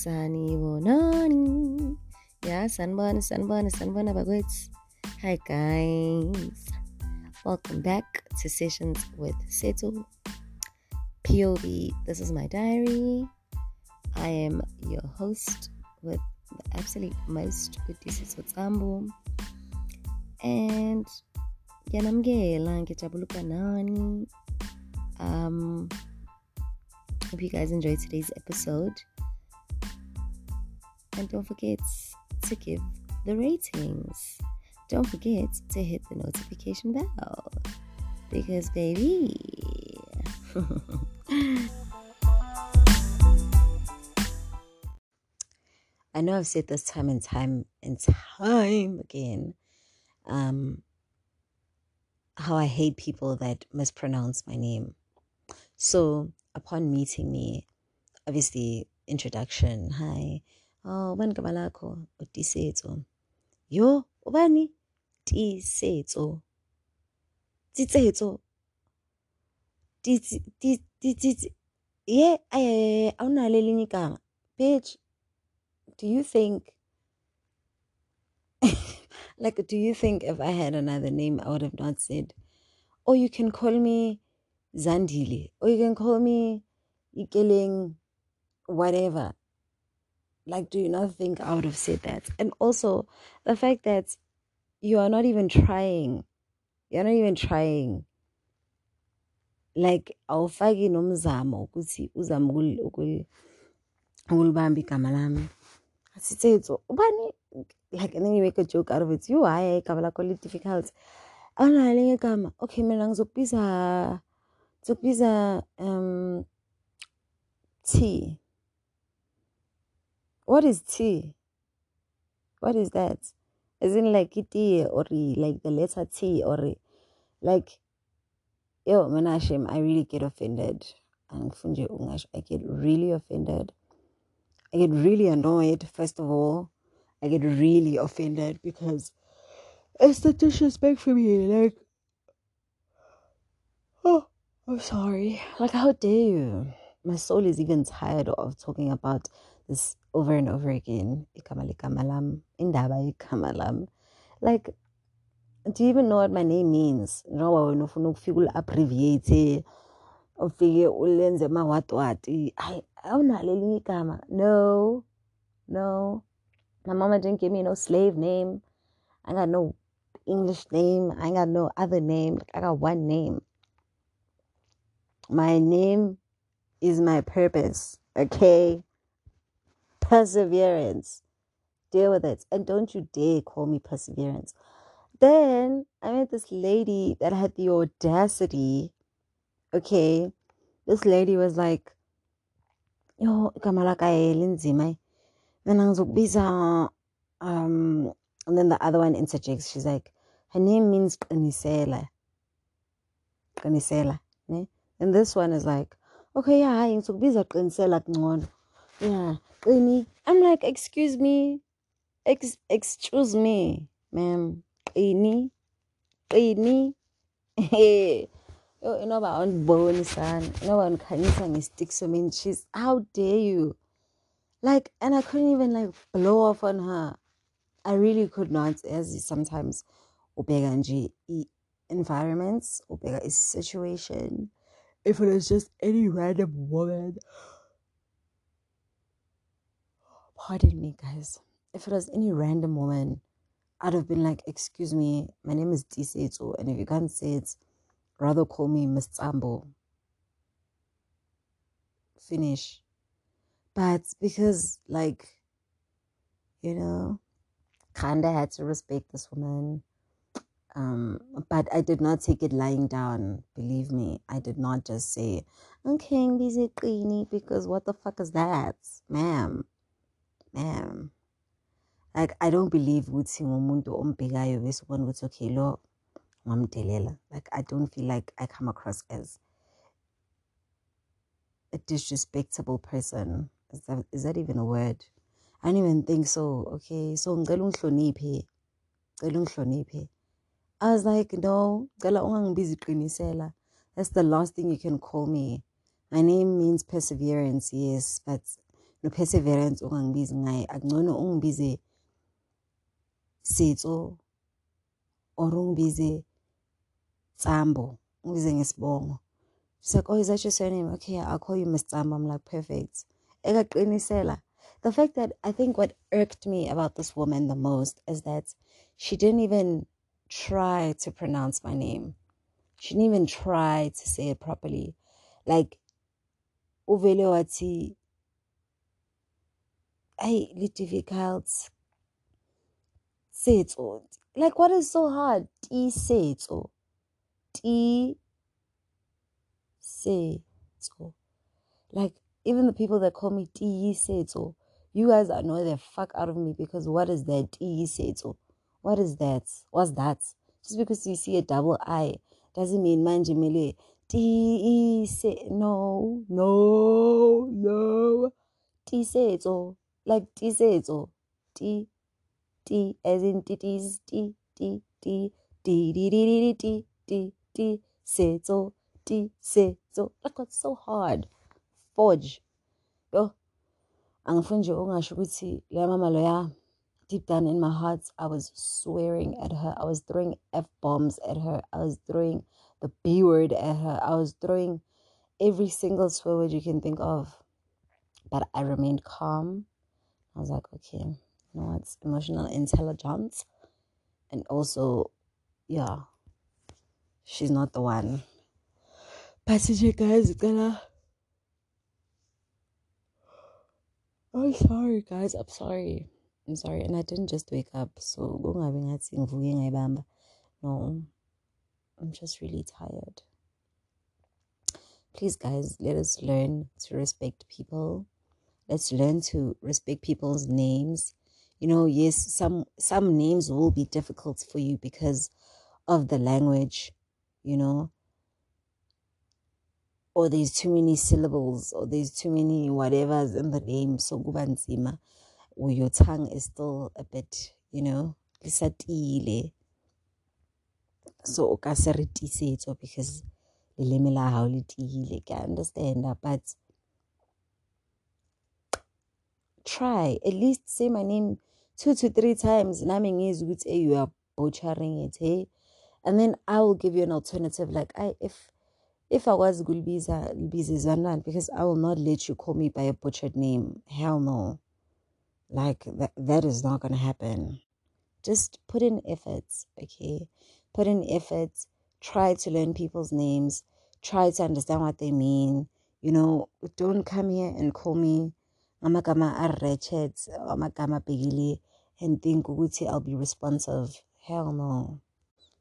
Sanibonani. Yeah, sanibona, sanibona, sanibona bakwethu. Hi guys. Welcome back to Sessions with Seto. POV, this is my diary. I am your host with the absolute most with Seto Tsambo. And yanamgela ngijabuluka nani. Um hope you guys enjoyed today's episode. And don't forget to give the ratings. Don't forget to hit the notification bell. Because, baby. I know I've said this time and time and time again um, how I hate people that mispronounce my name. So, upon meeting me, obviously, introduction, hi, oh, ubani igama lakho? Utisetso. Yo, ubani? Tisetso. Titsetso. Titsi, ti- ti- titsi. Yeah, eh, awunalo elinye igama. Bitch, do you think like do you think if I had another name I would have not said, or you can call me Zandile, or you can call me Ikeling, whatever. Like, do you not think I would have said that? And also, the fact that you are not even trying, you're not even trying. Like, awufaki nomzamo ukuthi ukul- ukulibamba igama lami. Asithetho, ubani? Like, and then you make a joke out of it. You, hayi, igama lakho li difficult. Awunalo elinye igama. Okay, mina ngizokubiza Ngizokubiza um T. What is T? What is that? In like iti or like the letter T or like yo menashem I really get offended. I get really offended. I get really annoyed first of all. I get really offended because it's the disrespect for me. Like oh I'm sorry. Like how dare you? My soul is even tired of talking about this over and over again. Igama ligama indaba igama lam. Like do you even know what my name means? Wena ufuna ukufika uli-abbreviate ufike ulenze mawatwati. Hayi, awunalo elinye igama. No, no. My mama didn't give me no slave name. I got no English name. I got no other name. I got one name. My name is my purpose. Okay? Perseverance. Deal with it. And don't you dare call me perseverance. Then I met this lady that had the audacity. Okay? This lady was like, Yo, lakhe linzima. Mina ngizokubiza um and then the other one interjects. She's like, her name means. Qanisela. Ne? And this one is like, okay, yeah, hayi ngizokubiza Qinisela kungcono. Yeah, Qini. I'm like, excuse me. Ex- excuse me, ma'am. Qini. Qini. Yo, inoba awundiboni sana. Inoba undikhanyisa ngestick. She's, how dare you? Like, and I couldn't even like blow off on her. I really could not, as sometimes ubheka nje i- environments, ubheka is situation. If it was just any random woman, pardon me, guys. If it was any random woman, I'd have been like, "Excuse me, my name is Diseto, and if you can't say it, rather call me Miss Tsambo." Finish. But because, like, you know, kinda had to respect this woman. Um, but I did not take it lying down. Believe me, I did not just say, "Okay, busy Qini," because what the fuck is that, ma'am, ma'am? Like I don't believe ukuthi ngumuntu ombhekayo bese ubona ukuthi okay lo ngamdelela. Like I don't feel like I come across as a disrespectable person. Is that is that even a word? I don't even think so. Okay, so ngicela ungihloniphe. Ngicela ungihloniphe. I was like, no, ungangibizi. That's the last thing you can call me. My name means perseverance, yes, but no-perseverance ongangibizi ngaye. Akungcono ungibize sitso or ungibize tsambo ungibize ngesibongo. She's like oh is that your surname? Okay i'll call you miss tsambo. I'm like perfect. Ekaqinisela. The fact that i think what irked me about this woman the most is that she didn't even try to pronounce my name. She didn't even try to say it properly. Like uvele wathi ay li difficult setso like what is so hard? Ti setso ti setso like even the people that call me ti setso you guys annoy the fuck out of me because what is that ti setso what is that? What's that? Just because you see a double i doesn't mean manje mele ti se no no no. Ti setso like tisetso ti ti as in titis ti ti ti ti ti ti ti ti ti setso ti setso like what's so hard. Forge. Yo angifuni nje ungasho ukuthi leya mama loya deep down in my heart i was swearing at her i was throwing f-bombs at her i was throwing the b word at her i was throwing every single swear word you can think of but i remained calm I was like, okay, you know what's emotional intelligence. And also, yeah, she's not the one. Passenger guys, gonna. I'm sorry, guys. I'm sorry. I'm sorry. And I didn't just wake up. So, no, I'm just really tired. Please, guys, let us learn to respect people let's learn to respect people's names you know yes some some names will be difficult for you because of the language you know or there's too many syllables or there's too many whatevers in the name so kubanzima or your tongue is still a bit you know lisatile so o ka se because leleme la hao le understand but try at least say my name two to three times nami ngizwe ukuthi hey you are butchering it hey? And then i will give you an alternative like i if if i was gulbiza libize zanland because i will not let you call me by a butchered name. Hell no like that that is not gonna happen just put in efforts okay put in efforts try to learn people's names try to understand what they mean you know don't come here and call me amagama are-wretched amagama abhekile and think ukuthi I'll be responsive. Hell no.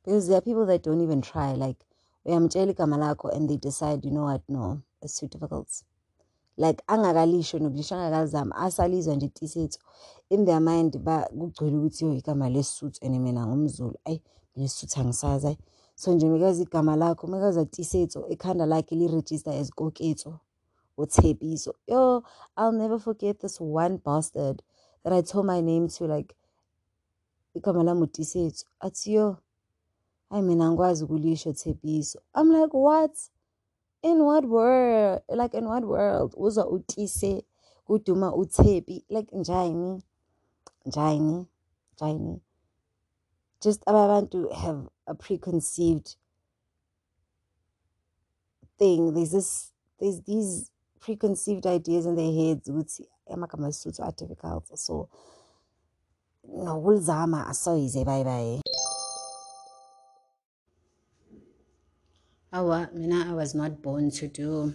Because there are people that don't even try. Like, uyamtshela igama lakho and they decide, you know what, no, it's too difficult. Like, angakalisho nokulisho angakazama asalizwa nje tisethu in their mind ba kugcwele ukuthi yo igama lesuthu and mina ngumzulu ayi lesuthu angisazi ayi so nje mekazi igama lakho mekaza tisetso ekhanda lakhe liregister as koketso Utebiso. Yo, I'll never forget this one bastard that I told my name to, like, ikamala mutisetsu. Athi yo, I mean, angwazi ukulisho Tebiso. I'm like, what? In what world? Like, in what world? Uza utise, kuduma utebi. Like, njani? Njani? Njani? Just to have a preconceived thing. There's this, there's these preconceived ideas in their heads ukuthi eh, amagama esisuthu are difficult so nokulizama asoyize bye bye awa mina i was not born to do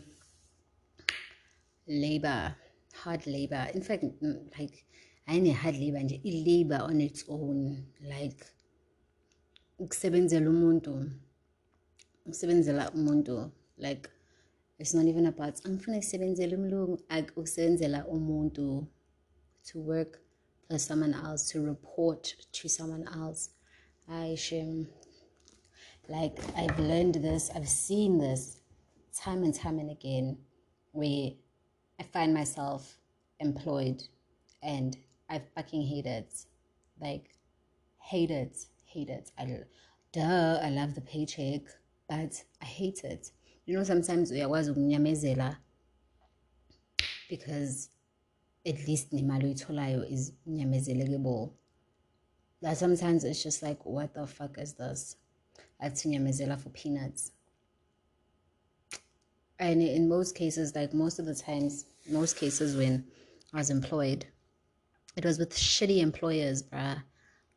labor hard labor. In fact mm, like ayine-hard labor nje i-labor on its own like ukusebenzela umuntu ukusebenzela umuntu like it's not even about angifuna kusebenzela umlungu ukusebenzela umuntu to work for someone else to report to someone else. I shame um, like i've learned this i've seen this time and time and again where i find myself employed and i fucking hate it like hate it hate it i duh i love the paycheck but i hate it. You know sometimes uyakwazi ukunyamezela because at least nemali oyitholayo is nyamezelekable that sometimes it's just like what the fuck is this athi nyamezela for peanuts. And in most cases like most of the times most cases when i was employed it was with shitty employers bruh.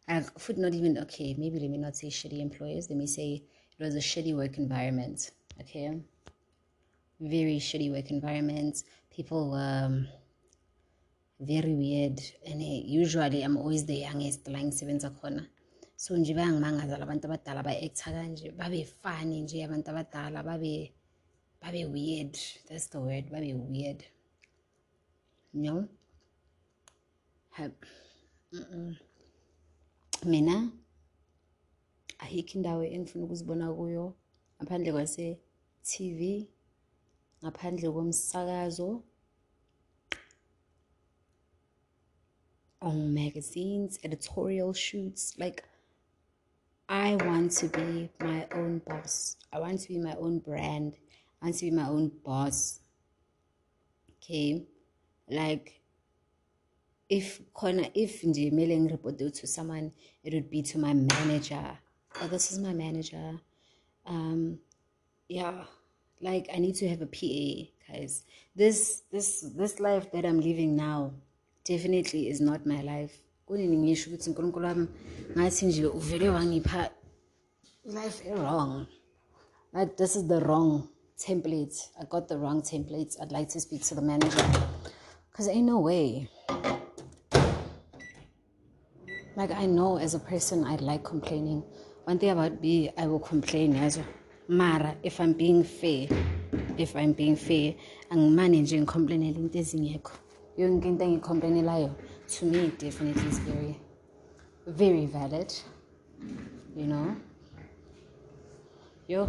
I would not even okay maybe let me not say shitty employers. Let me say it was a shitty work environment okay? Very shitty work environment. People were um, very weird. And uh, usually i'm always the youngest la ngisebenza khona so nje bayangimangaza labantu abadala ba-acta kanje babe funny nje abantu abadala babe babe weird. That's the word babe weird. You know mm -mm. mina ayikho indawo engifuna ukuzibona kuyo. Ngaphandle kwase-tv ngaphandle komsakazo. On magazines editorial shoots like i want to be my own boss. I want to be my own brand. I want to be my own boss. Okay? Like if if nje kumele ngiripote to someone it would be to my manager. Oh this is my manager. Um yeah. Like i need to have a pa guys. This this this life that i'm living now definitely is not my life kunini ngisho ukuthi unkulunkulu wami ngathi nje uvele wangipha life wrong like this is the wrong template i got the wrong template i'd like to speak to the manager because ain't no way like I know as a person I like complaining. One thing about me, I will complain as. Mara, if I'm being fair, if I'm being fair, angimane nje ngicomplainele into ezingekho. Yonke into engicomplainelayo to me definitely is very very valid. You know? Yo,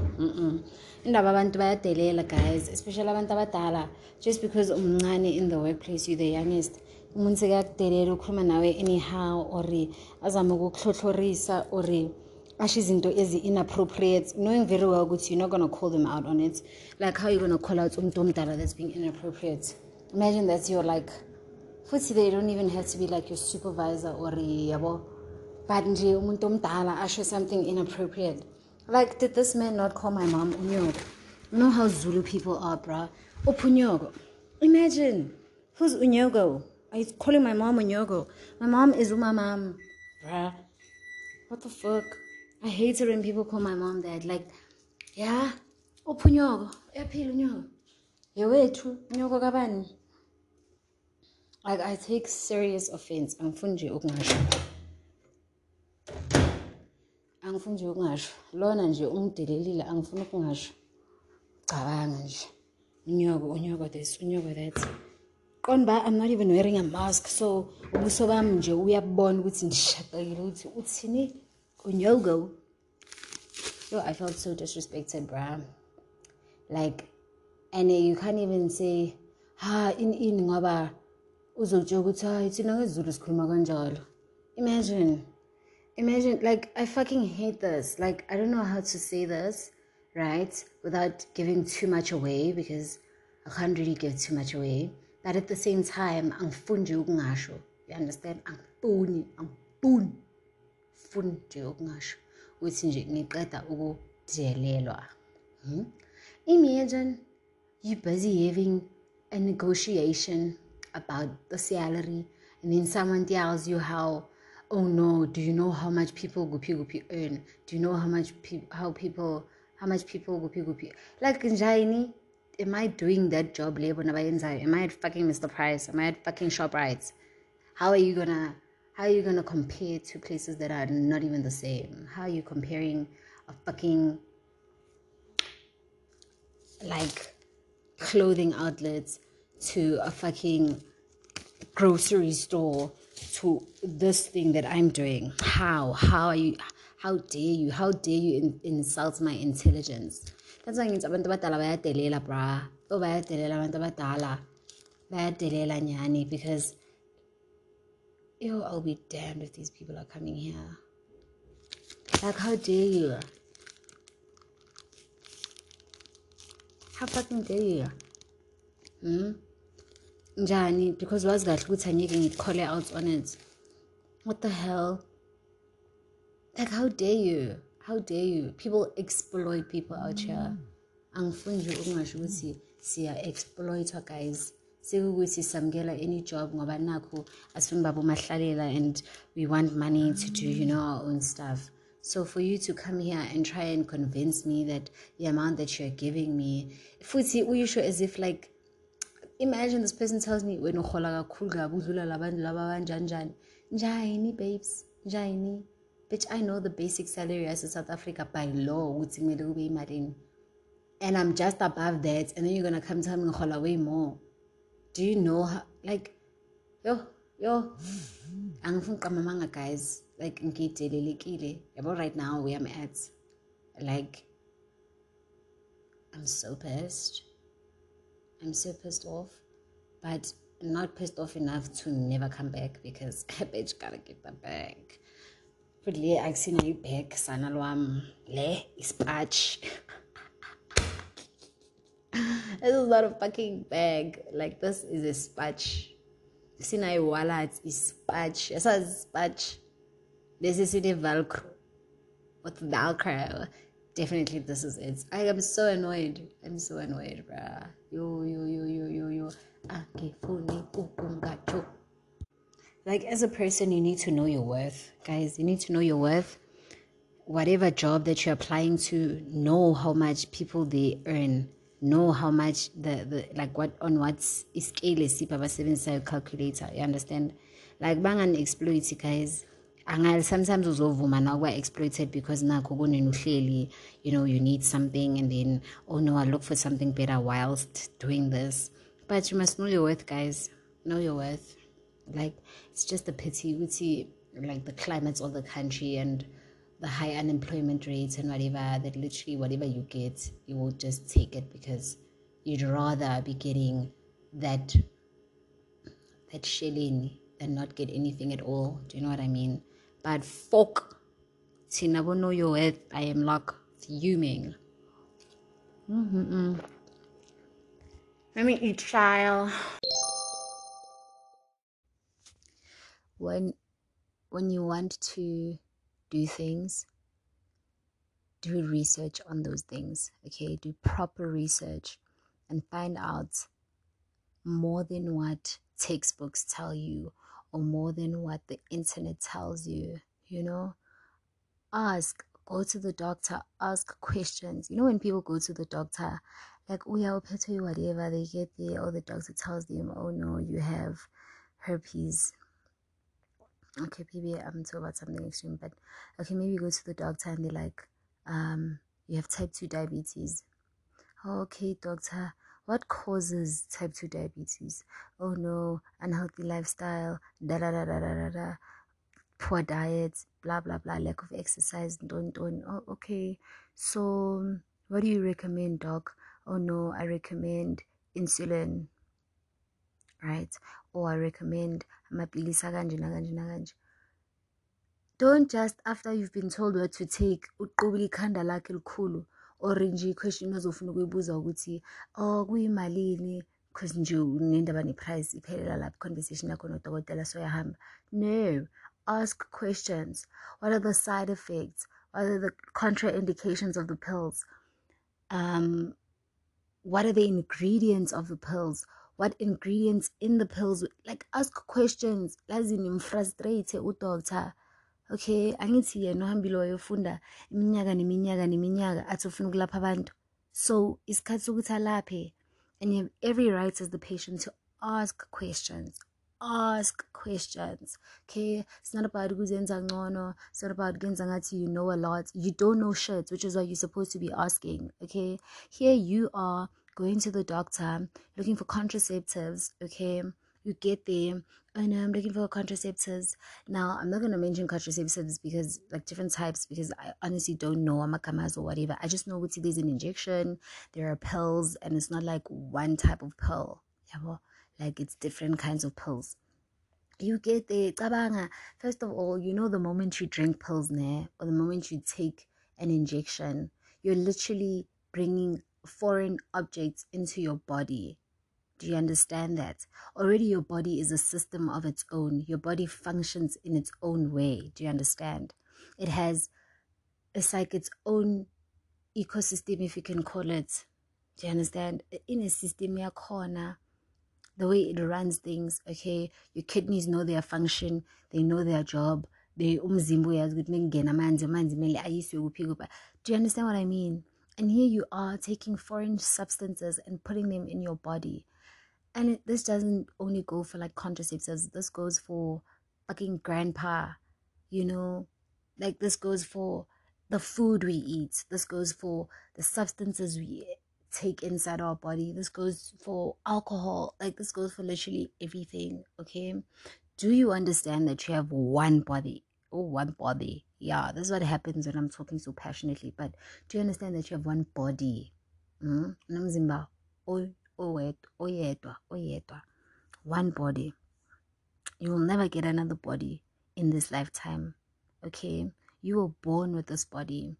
indaba abantu bayadelela guys especially abantu abadala just because umncane in the workplace you're the youngest umuntu sekakudelela ukhuluma nawe anyhow or azame ukukuhlohlorisa or asho izinto ezi-inappropriate knowing very well ukuthi you're not going to call them out on it like how you're going to call out umuntu omdala that's being inappropriate imagine that's your like futhi they don't even have to be like your supervisor or yabo but nje umuntu omdala asho something inappropriate like did this man not call my mom unyogo you know how zulu people are bruh oh, upunyogo imagine who's unyogo I calling my mom Onyogo. My mom is my mom. Bruh. What the fuck? I hate it when people call my mom that. Like, yeah, oh, upho Yeah, Eyaphila unyogo. Yewethu, unyogo kabani? Like, I take serious offense. Angifuni nje ukungasho. Angifuni nje ukungasho. Lona nje ungidelelile angifuni ukungasho. Cabanga nje. Unyogo, unyogo this, unyogo that. qonda i'm not even wearing a mask so ubuso bami nje uyabona ukuthi ndishaqekile ukuthi uthini unyogo yo i felt so disrespected bra like and you can't even say ha in in ngoba ukuthi hayi thina sikhuluma kanjalo. Imagine imagine like i fucking hate this. Like i don't know how to say this right without giving too much away because i can't really give too much away. But at the same time angifuni nje ukungasho. You understand? Angifuni angifuni funi nje ukungasho. Ukuthi nje ngiqeda ukudelelwa hmm? imagine you busy having a negotiation about the salary and then someone tells you how oh no do you know how much people gupi gupi earn do you know how much pe- how people how much people gupi gupi like njani am I doing that job labor Am I at fucking Mr. Price? Am I at fucking shop ShopRite? How are you gonna how are you gonna compare two places that are not even the same? How are you comparing a fucking like clothing outlets to a fucking grocery store to this thing that I'm doing? How? How are you how dare you? How dare you in, insult my intelligence? that's why ngithi abantu abadala bayadelela bra oh bayadelela abantu abadala bayadelela nyani because yo i'll be damned if these people are coming here like how dare you how fucking dare you hmm njani? Because wazi kahle ukuthi angeke ngikukhole out on it. What the hell? Like how dare you? How dare you? People exploit people out here. Angifuni nje ukungasho ukuthi siya-exploitwa guys. Sekukuthi samukela any job ngoba nakho asifuni babo mahlalela and we want money to do you know our own stuff. So for you to come here and try and convince me that the amount that you're giving me futhi uyisho as if like imagine this person tells me wena uhola kakhulu kabi udlula labantu laba banjani njani babes? Njani bitch i know the basic salary as a south africa by law ukuthi kumele kube imalini and i'm just above that and then you're gonna come tell me ngihola way more. Do you know how like yo yo. Angifuni uqamamanga guys. Like ngidelelekile. Yabo right now where i'm at. Like i'm so pissed i'm so pissed off but not pissed off enough to never come back because a bitch gotta get the bag but le akusina ibag sana lwam. Le ispatch this is not a fucking bag. Like this is a spatch. Sina i-wallet ispatch yasazi ispatch this is a velcro. With velcro definitely this is it. I am so annoyed. I'm so annoyed bruh. Yo yo yo yo yo yo. Like as a person you need to know your worth guys. You need to know your worth. Whatever job that you're applying to know how much people they earn. Know how much the, the like what on what's scale isiphi abasebenzisayo calculator. You understand? Like bangani-exploit guys angali sometimes uzovuma na ukuba exploited because nakho kunena uhleli you know you need something and then oh no i look for something better whilst doing this. But you must know your worth guys. Know your worth. Like it's just a pity we see like the climates of the country and the high unemployment rates and whatever that literally whatever you get you will just take it because you'd rather be getting that that shilling than not get anything at all. Do you know what i mean but fuck tinabo know your worth i am like fuming mm-hmm. let me eat child when when you want to do things, do research on those things, okay? Do proper research and find out more than what textbooks tell you or more than what the internet tells you, you know? Ask, go to the doctor, ask questions. You know, when people go to the doctor, like, we are oh, yeah, you whatever, they get there, or the doctor tells them, oh, no, you have herpes okay maybe i'm talking about something extreme but okay maybe go to the doctor and they're like um you have type 2 diabetes oh, okay doctor what causes type 2 diabetes? Oh no unhealthy lifestyle da da da da da da, da. poor diet blah blah blah lack of exercise don't don't oh okay. So what do you recommend doc? Oh no i recommend insulin right? Or i recommend amapilisi akanje nakanje nakanje. Don't just after you've been told what to take uqubula ikhanda lakhe elikhulu or nje i-question ozofuna ukuyibuza ukuthi oh kuyimalini? Because nje nendaba ne-price iphelela lapho conversation yakho nodokotela soyahamba no ask questions. What are the side effects? What are the contraindications of the pills? Um what are the ingredients of the pills? What ingredients in the pills? Like ask questions. Lazini mfrustrate udoctor okay angithi yena ohambile wayofunda iminyaka neminyaka neminyaka athi ufuna ukulapha abantu. So isikhathi sokuthi alaphe and you have every right as the patient to ask questions ask questions. Okay it's not about kuzenza ngcono it's not about kuyenza ngathi you know a lot you don't know shit which is what you're supposed to be asking. Okay here you are going to the doctor looking for contraceptives, okay? You get there, oh no, I'm looking for contraceptives. Now, I'm not going to mention contraceptives because, like, different types, because I honestly don't know amakamas or whatever. I just know there's an injection, there are pills, and it's not like one type of pill. Yeah, well, like, it's different kinds of pills. You get the tabanga. First of all, you know the moment you drink pills, ne, or the moment you take an injection, you're literally bringing foreign objects into your body. Do you understand that? Already your body is a system of its own. Your body functions in its own way. Do you understand? It has, it's like its own ecosystem, if you can call it. Do you understand? In a system, your corner, the way it runs things, okay? Your kidneys know their function, they know their job. Do you understand what I mean? And here you are taking foreign substances and putting them in your body and it, this doesn't only go for like contraceptives. This goes for fucking grandpa you know? Like this goes for the food we eat. This goes for the substances we take inside our body. This goes for alcohol. Like this goes for literally everything okay? Do you understand that you have one body? Oh one body. Yeah this is what happens when i'm talking so passionately. But do you understand that you have one body? Mm? Oyedwa oyedwa one body. You will never get another body in this lifetime okay? You were born with this body.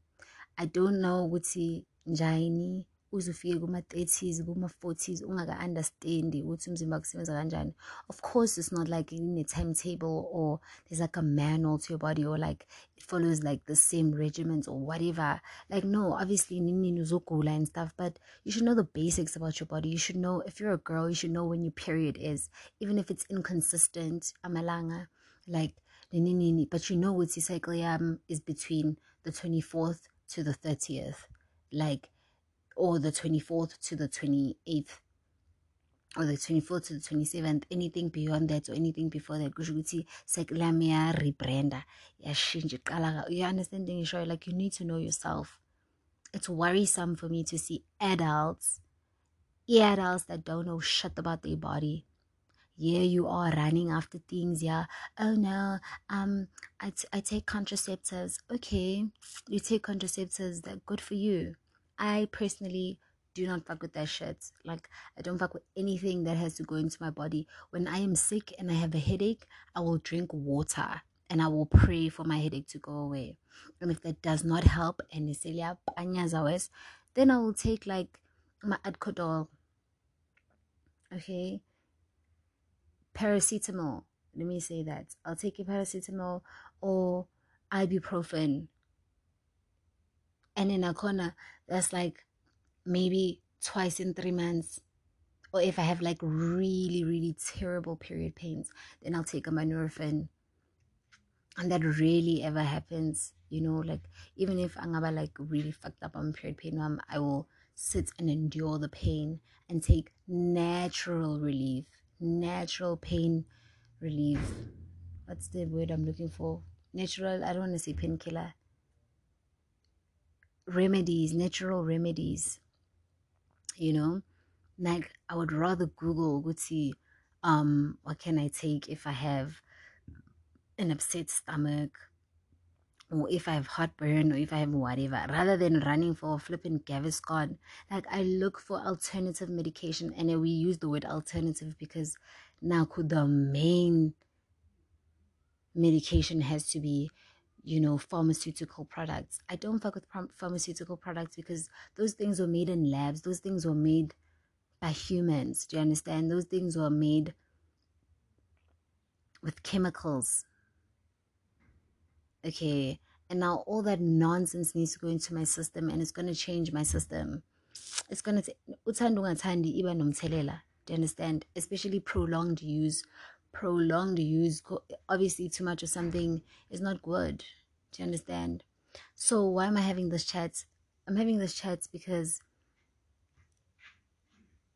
I don't know ukuthi njani uzufike kuma-30s kuma-40s ungaka-understandi ukuthi umzimba kusebenza kanjani. Of course it's not like in a timetable or there's like a manual to your body or like it follows like the same regiments or whatever. Like no obviously nini uzogula and stuff but you should know the basics about your body. You should know if you're a girl you should know when your period is even if it's inconsistent amalanga like nini but you know what your cycle um, is between the 24th to the 30th like or the 24th to the 28th or the 24th to the 27th anything beyond that or anything before that kusho ukuthi cycle yami ya rebranda yashintsha you understanding sure like you need to know yourself. It's worrisome for me to see adults adults that don't know shit about their body. Yeah you are running after things yeah. Oh no um I, I take contraceptives. Okay you take contraceptives that good for you I personally do not fuck with that shit. Like, I don't fuck with anything that has to go into my body. When I am sick and I have a headache, I will drink water and I will pray for my headache to go away. And if that does not help, and then I will take like my Adcodol. Okay. Paracetamol. Let me say that. I'll take a paracetamol or ibuprofen and in a corner that's like maybe twice in three months. Or if i have like really really terrible period pains then i'll take a nurofen and that really ever happens you know like even if i'm ever like really fucked up on period pain um, i will sit and endure the pain and take natural relief. Natural pain relief. What's the word i'm looking for? Natural i don't want to say painkiller remedies, natural remedies. You know, like I would rather Google would see um what can I take if I have an upset stomach or if I have heartburn or if I have whatever, rather than running for a flipping Gaviscon. Like I look for alternative medication and we use the word alternative because now could the main medication has to be you know, pharmaceutical products. I don't fuck with pharmaceutical products because those things were made in labs. Those things were made by humans. Do you understand? Those things were made with chemicals. Okay. And now all that nonsense needs to go into my system and it's going to change my system. It's going to, do you understand? Especially prolonged use prolonged use obviously too much of something is not good do you understand so why am i having this chat i'm having this chat because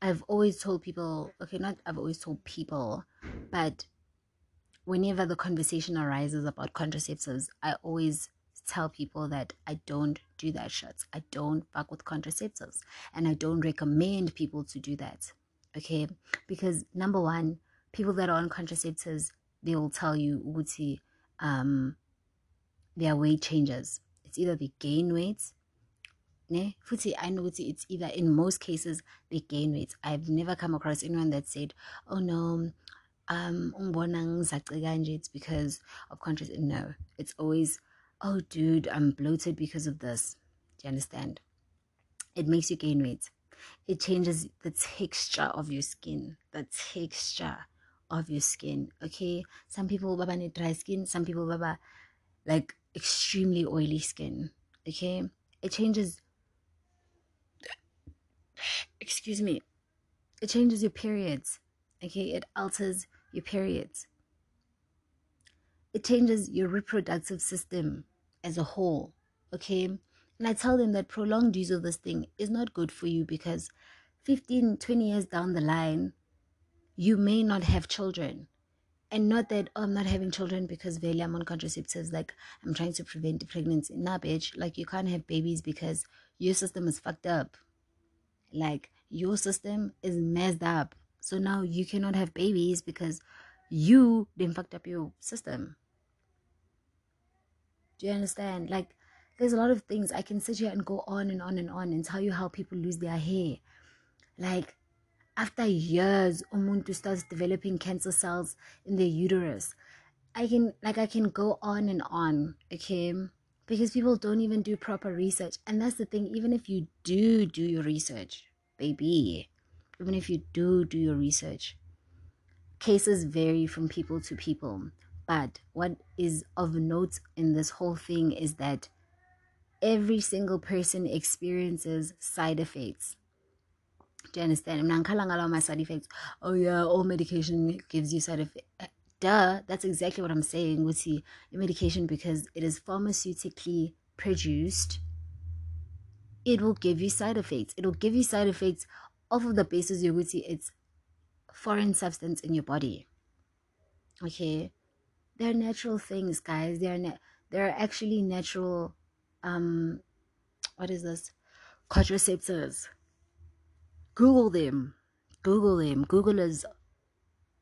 i've always told people okay not i've always told people but whenever the conversation arises about contraceptives i always tell people that I don't do that shit. I don't fuck with contraceptives and I don't recommend people to do that. Okay? Because number one, people that are on contraceptives, they will tell you ukuthi um their weight changes. It's either they gain weight, ne? Futhi I know it's either in most cases they gain weight. I've never come across anyone that said, "Oh no, um it's because of contraceptives." No, it's always, "Oh dude, I'm bloated because of this." Do you understand? It makes you gain weight. it changes the texture of your skin the texture of your skin okay? Some people baba need dry skin some people baba like extremely oily skin okay? It changes excuse me it changes your periods okay? It alters your periods. It changes your reproductive system as a whole okay? And i tell them that prolonged use of this thing is not good for you because 15 20 years down the line you may not have children. And not that oh, i'm not having children because really i'm on contraceptives like i'm trying to prevent pregnancy. Nah bitch. Like you can't have babies because your system is fucked up. Like your system is messed up. So now you cannot have babies because you then fucked up your system. Do you understand? Like there's a lot of things. I can sit here and go on and on and on and tell you how people lose their hair. Like after years umuntu starts developing cancer cells in their uterus. I can like i can go on and on okay? Because people don't even do proper research. And that's the thing even if you do do your research baby even if you do do your research cases vary from people to people. But what is of note in this whole thing is that every single person experiences side effects do you understand? My side effects. Oh yeah, all medication gives you side effects. Uh, duh, that's exactly what I'm saying with the medication because it is pharmaceutically produced. It will give you side effects. It will give you side effects off of the basis you would see it's foreign substance in your body. Okay, they're natural things, guys. They are na- they're actually natural. Um, what is this? Contraceptives Google them. Google them. Google is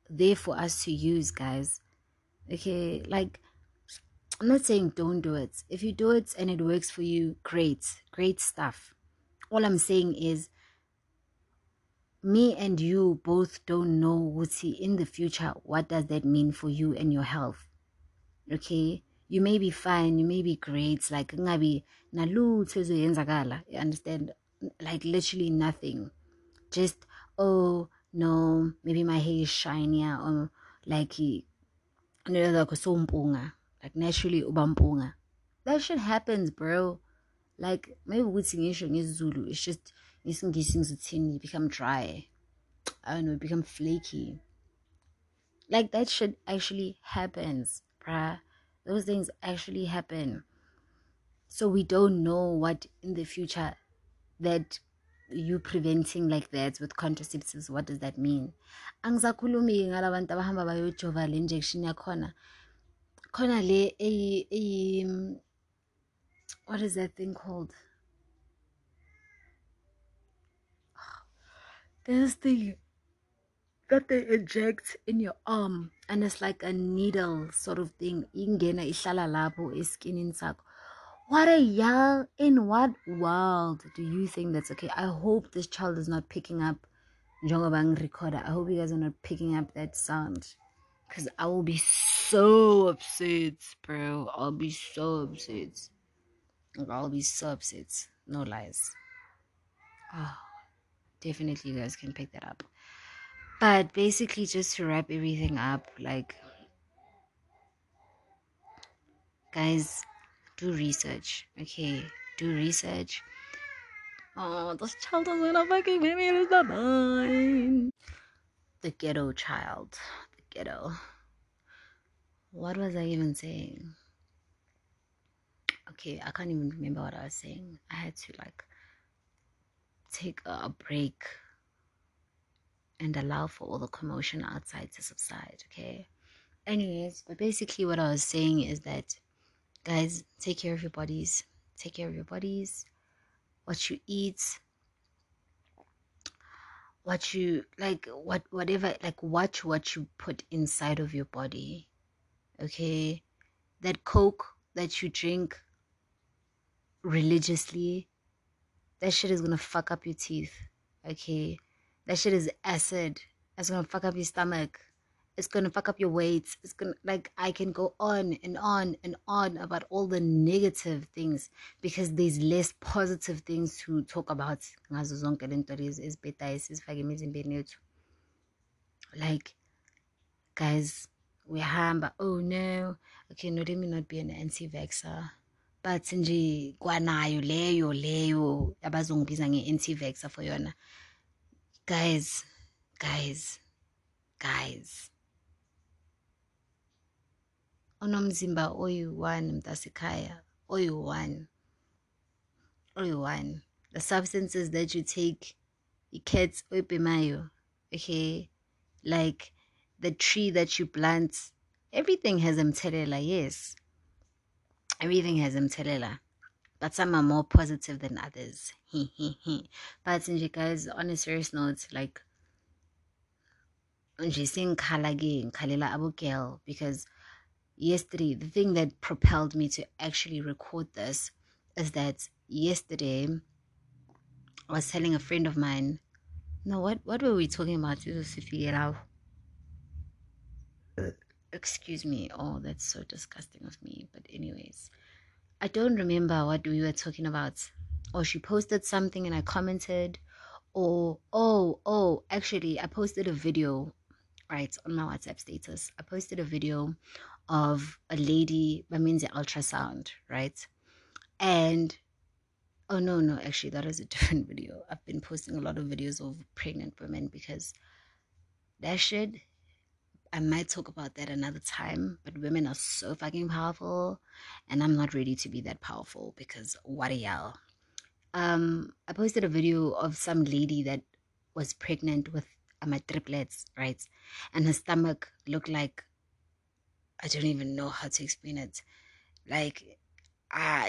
there for us to use, guys. Okay, like I'm not saying don't do it. If you do it and it works for you, great, great stuff. All I'm saying is me and you both don't know what's in the future what does that mean for you and your health okay you may be fine you may be great like ngabi ezoyenzakala you understand like literally nothing just oh no maybe my hair is shinier or like like like naturally ubampunga that shit happens bro. Like maybe ukuthi ngisho ngesizulu it's just ngesingisi ngizithini become dry. I don't know become flaky. Like that shit actually happens bruh. Those things actually happen. So we don't know what in the future that you preventing like that with contraceptives what does that mean? Angisakhulumi ngalabantu abahamba bayojova le injection yakhona. Khona le what is that thing called? There's thing that they inject in your arm and it's like a needle sort of thing. Ingena ihlala lapho eskinini sakho what a young in what world do you think that's okay? I hope this child is not picking up Jongabang recorder. I hope you guys are not picking up that sound. Cause I will be so upset, bro. I'll be so upset. I'll be so upset. No lies. Oh, definitely you guys can pick that up. But basically just to wrap everything up, like guys do research okay? Do research. Oh this child is gonna fucking make me lose my mind. The ghetto child the ghetto. What was i even saying? Okay i can't even remember what i was saying. I had to like take a break and allow for all the commotion outside to subside okay? Anyways but basically what i was saying is that guys take care of your bodies. Take care of your bodies. What you eat. What you like what whatever like watch what you put inside of your body. Okay? That coke that you drink religiously that shit is gonna fuck up your teeth. Okay? That shit is acid. It's gonna fuck up your stomach it's gonna fuck up your weights. It's gonna like i can go on and on and on about all the negative things because there's less positive things to talk about. Ngazo zonke lento ezibhedayo sizifake emizimbeni yethu like guys uyahamba oh no. Okay no let me not be an anti-vaxxer. But nje kwanayo leyo leyo abazongibiza nge-anti-vaxxer for yona. Guys guys guys unomzimba oyi-one mntasekhaya oyi-one oyi-one. The substances that you take i-cats oyibhemayo okay like the tree that you plant everything has mthelela yes. Everything has mthelela but some are more positive than others. But nje guys on a serious note like nje sengikhala ke ngikhalela abo girl because yesterday the thing that propelled me to actually record this is that yesterday I was telling a friend of mine no what what were we talking about uh. excuse me. Oh that's so disgusting of me. But anyways i don't remember what we were talking about. Or she posted something and i commented. Or oh oh actually i posted a video right on my whatsapp status. I posted a video of a lady that means the ultrasound right and oh no no actually that is a different video i've been posting a lot of videos of pregnant women because that shit I might talk about that another time, but women are so fucking powerful, and I'm not ready to be that powerful because what a yell. Um, I posted a video of some lady that was pregnant with um, triplets, right? And her stomach looked like I don't even know how to explain it. Like, ah,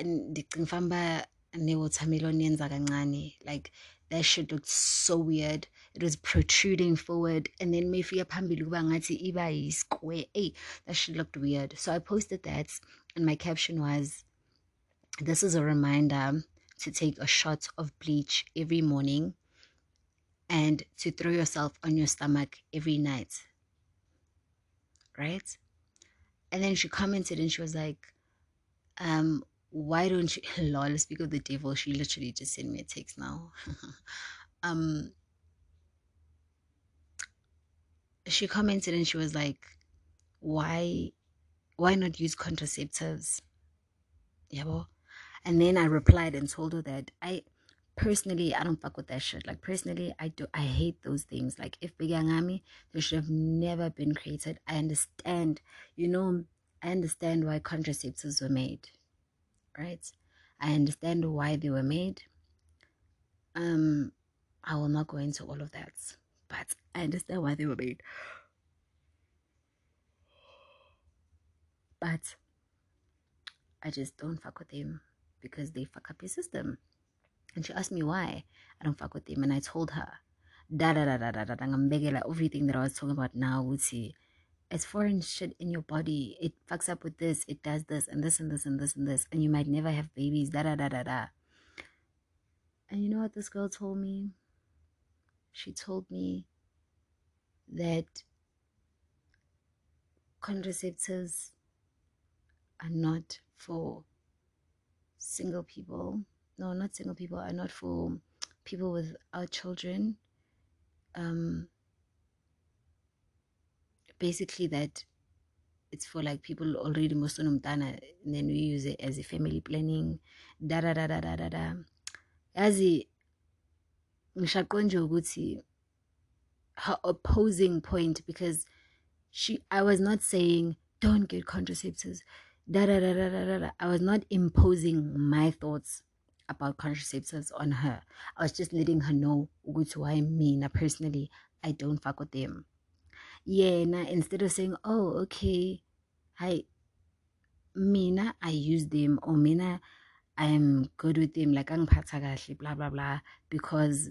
like that shit looked so weird. It was protruding forward and then mefika phambili kuba iba square hey that shit looked weird. So i posted that and my caption was this is a reminder to take a shot of bleach every morning and to throw yourself on your stomach every night. Right and then she commented and she was like um why don't you lol speak of the devil. She literally just sent me a text now. Um she commented and she was like why why not use contraceptives? Yeah well and then i replied and told her that i personally i don't fuck with that shit like personally i do i hate those things like if bigangami they should have never been created i understand you know i understand why contraceptives were made right? I understand why they were made. Um, I will not go into all of that, but I understand why they were made. But I just don't fuck with them because they fuck up your system. And she asked me why I don't fuck with them, and I told her, da da da da da da, everything that I was talking about now, see it's foreign shit in your body. It fucks up with this, it does this, and this, and this, and this, and this, and you might never have babies, da da da da da. And you know what this girl told me? She told me that contraceptives are not for single people. No, not single people, are not for people without children. Um, basically that it's for like people already musunomntana and then we use it as a family planning. Da da da da da da da. Yazi ngishaqonje ukuthi her opposing point because she I was not saying don't get contraceptives. Da da da da da da. I was not imposing my thoughts about contraceptives on her. I was just letting her know ukuthi why me personally I don't fuck with them. Yena instead of saying oh okay hi mina i use them. Or mina i'm good with them like angiphatha blah blah blah because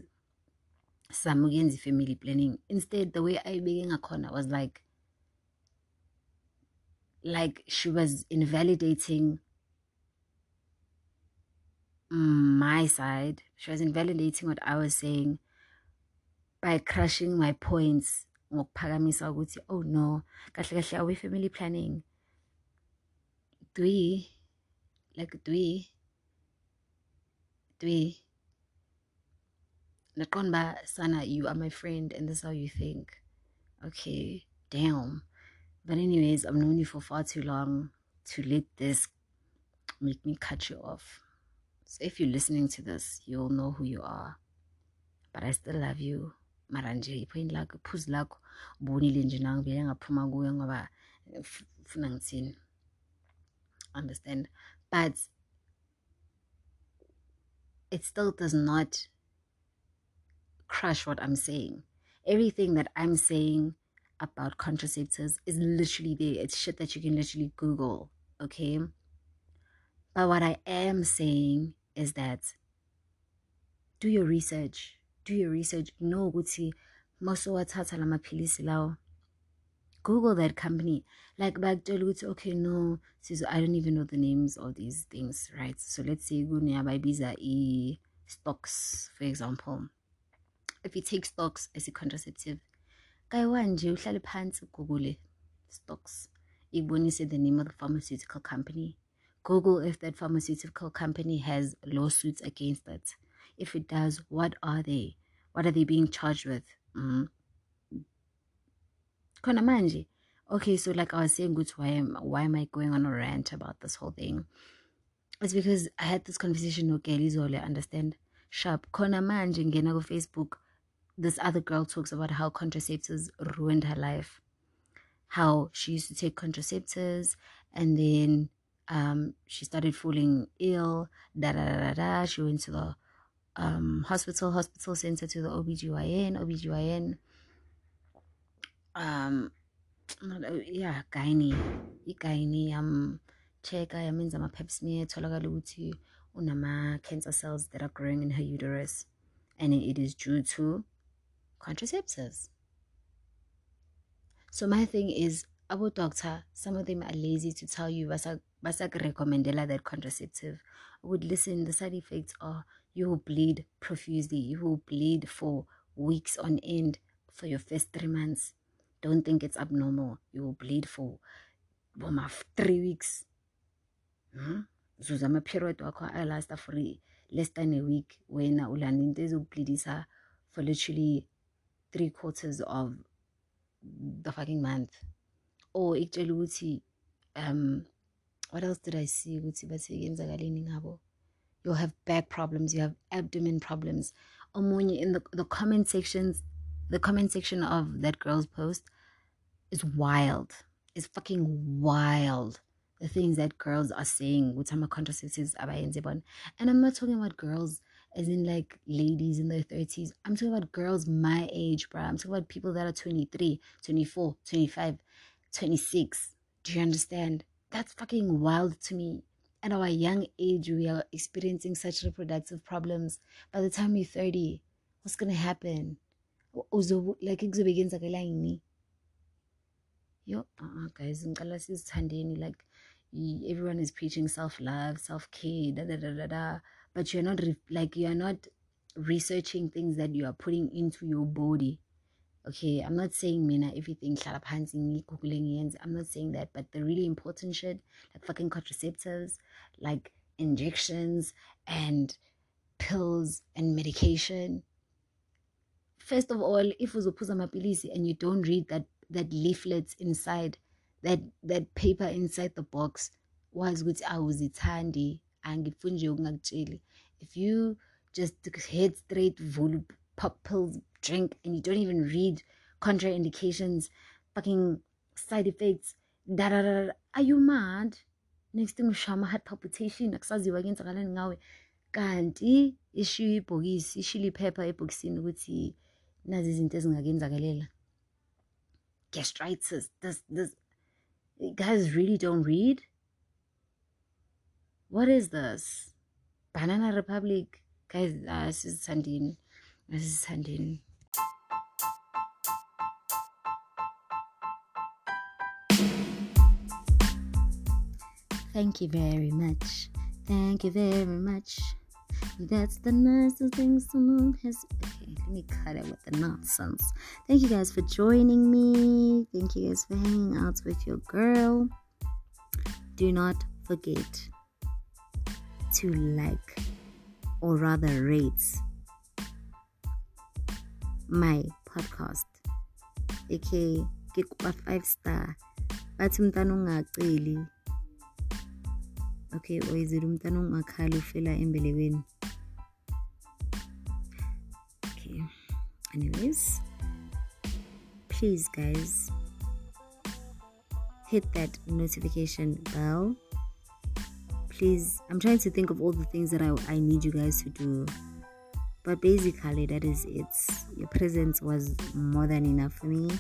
samukenza family planning. Instead the way I began a corner was like like she was invalidating my side. She was invalidating what i was saying by crushing my points. Ngokuphakamisa ukuthi oh no. Kahle kahle are we family planning? Three like three three naqonda sana you are my friend and this is how you think. Okay damn. But anyways i've known you for far too long to let this make me cut you off so if you're listening to this you'll know who you are but i still love you mara nje lakho iphuzi lakho ubonile nje nangivele ngaphuma kuyo ngoba ngithini understand but it still does not crush what I'm saying. Everything that I'm saying about contraceptives is literally there. It's shit that you can literally Google, okay? But what I am saying is that do your research. Do your research. No ukuthi masowathatha la maphilisi lawo. Google that company. Like back to okay, no, I don't even know the names of these things, right? So let's say kuneabayibiza e stocks, for example if you take stocks as a contraceptive kayiwa nje uhlale phansi ugoogle stocks ikubonise the name of the pharmaceutical company google if that pharmaceutical company has lawsuits against it. If it does what are they? What are they being charged with? Mm. khona okay so like i was saying good why am why am i going on a rant about this whole thing? It's because i had this conversation with Kelly Zole, understand? Sharp. Khona manje ngena ku facebook this other girl talks about how contraceptives ruined her life. How she used to take contraceptives and then um, she started falling ill. Da da da da. She went to the um, hospital, hospital center to the OBGYN, OBGYN. Um, yeah, gynae, gynae. Um, check yamenza ama pap smear tholakala unama cancer cells that are growing in her uterus and it is due to contraceptives. So my thing is, about doctor, some of them are lazy to tell you basa recommendela that contraceptive. I would listen, the side effects are you will bleed profusely, you will bleed for weeks on end for your first three months. Don't think it's abnormal. You will bleed for well, three weeks. Hmm? zuzama period wakho ayalasta for less than a week wena ulanda into ezokubleedisa for literally three quarters of the fucking month or ikutshela ukuthi um what else did i see ukuthi bathi yenzakaleni ngabo? You'll have back problems you have abdomen problems. Omunye in the, the comment sections the comment section of that girl's post is wild. It's fucking wild the things that girls are saying with some contraceptives and i'm not talking about girls as in like ladies in their 30s. I'm talking about girls my age, bro. I'm talking about people that are 23, 24, 25, 26. Do you understand? That's fucking wild to me. At our young age, we are experiencing such reproductive problems. By the time you're 30, what's gonna happen? Like, begins yo uh-uh, guys ngicala sizithandeni like everyone is preaching self-love self-care da da da da da but you're not like you're not researching things that you are putting into your body okay i'm not saying mina everything i'm not saying that but the really important shit like fucking contraceptives like injections and pills and medication. First of all if uzophuza amapilisi and you don't read that that leaflets inside that that paper inside the box wazi ukuthi awuzithandi angifuni nje ukungakutsheli. If you just head straight vul pop pills drink and you don't even read contraindications fucking side effects da da da are you mad? Next thing ushama heart palpitation akusaziwa kuyenzakalani ngawe. Kanti ishiyo ibhokisi ishilo iphepha ebhokisini ukuthi nazi izinto ezingakenzakalela gastritis this this guys really don't read? What is this? Banana Republic. Guys, uh, this Thank you very much. Thank you very much. That's the nicest thing someone has. Okay. let me cut it with the nonsense. Thank you guys for joining me. Thank you guys for hanging out with your girl. Do not forget to like or rather rate my podcast. Okay, a 5 star. Bathi umntana ungaceli. Okay, it umntana ungakhali ufela embelekweni? Okay. Anyways, please guys hit that notification bell please i'm trying to think of all the things that i, I need you guys to do but basically that is it your presence was more than enough for me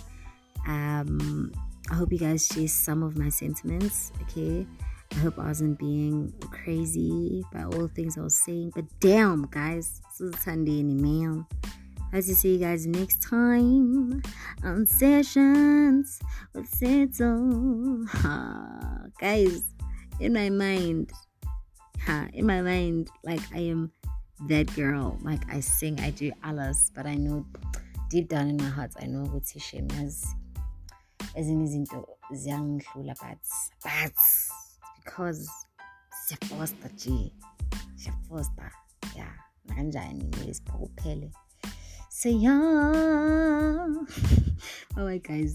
um i hope you guys share some of my sentiments okay i hope i wasn't being crazy by all the things i was saying but damn guys this is sunday man I to see you guys next time on sessions with Seto. guys, in my mind, in my mind, like I am that girl. Like I sing, I do alles, but I know deep down in my heart, I know what she shame has ezinye izinto ziyangihlula but but cause siyafosta g siyafosta yeah nakanjani ngesipho kuphele so yeah. All right guys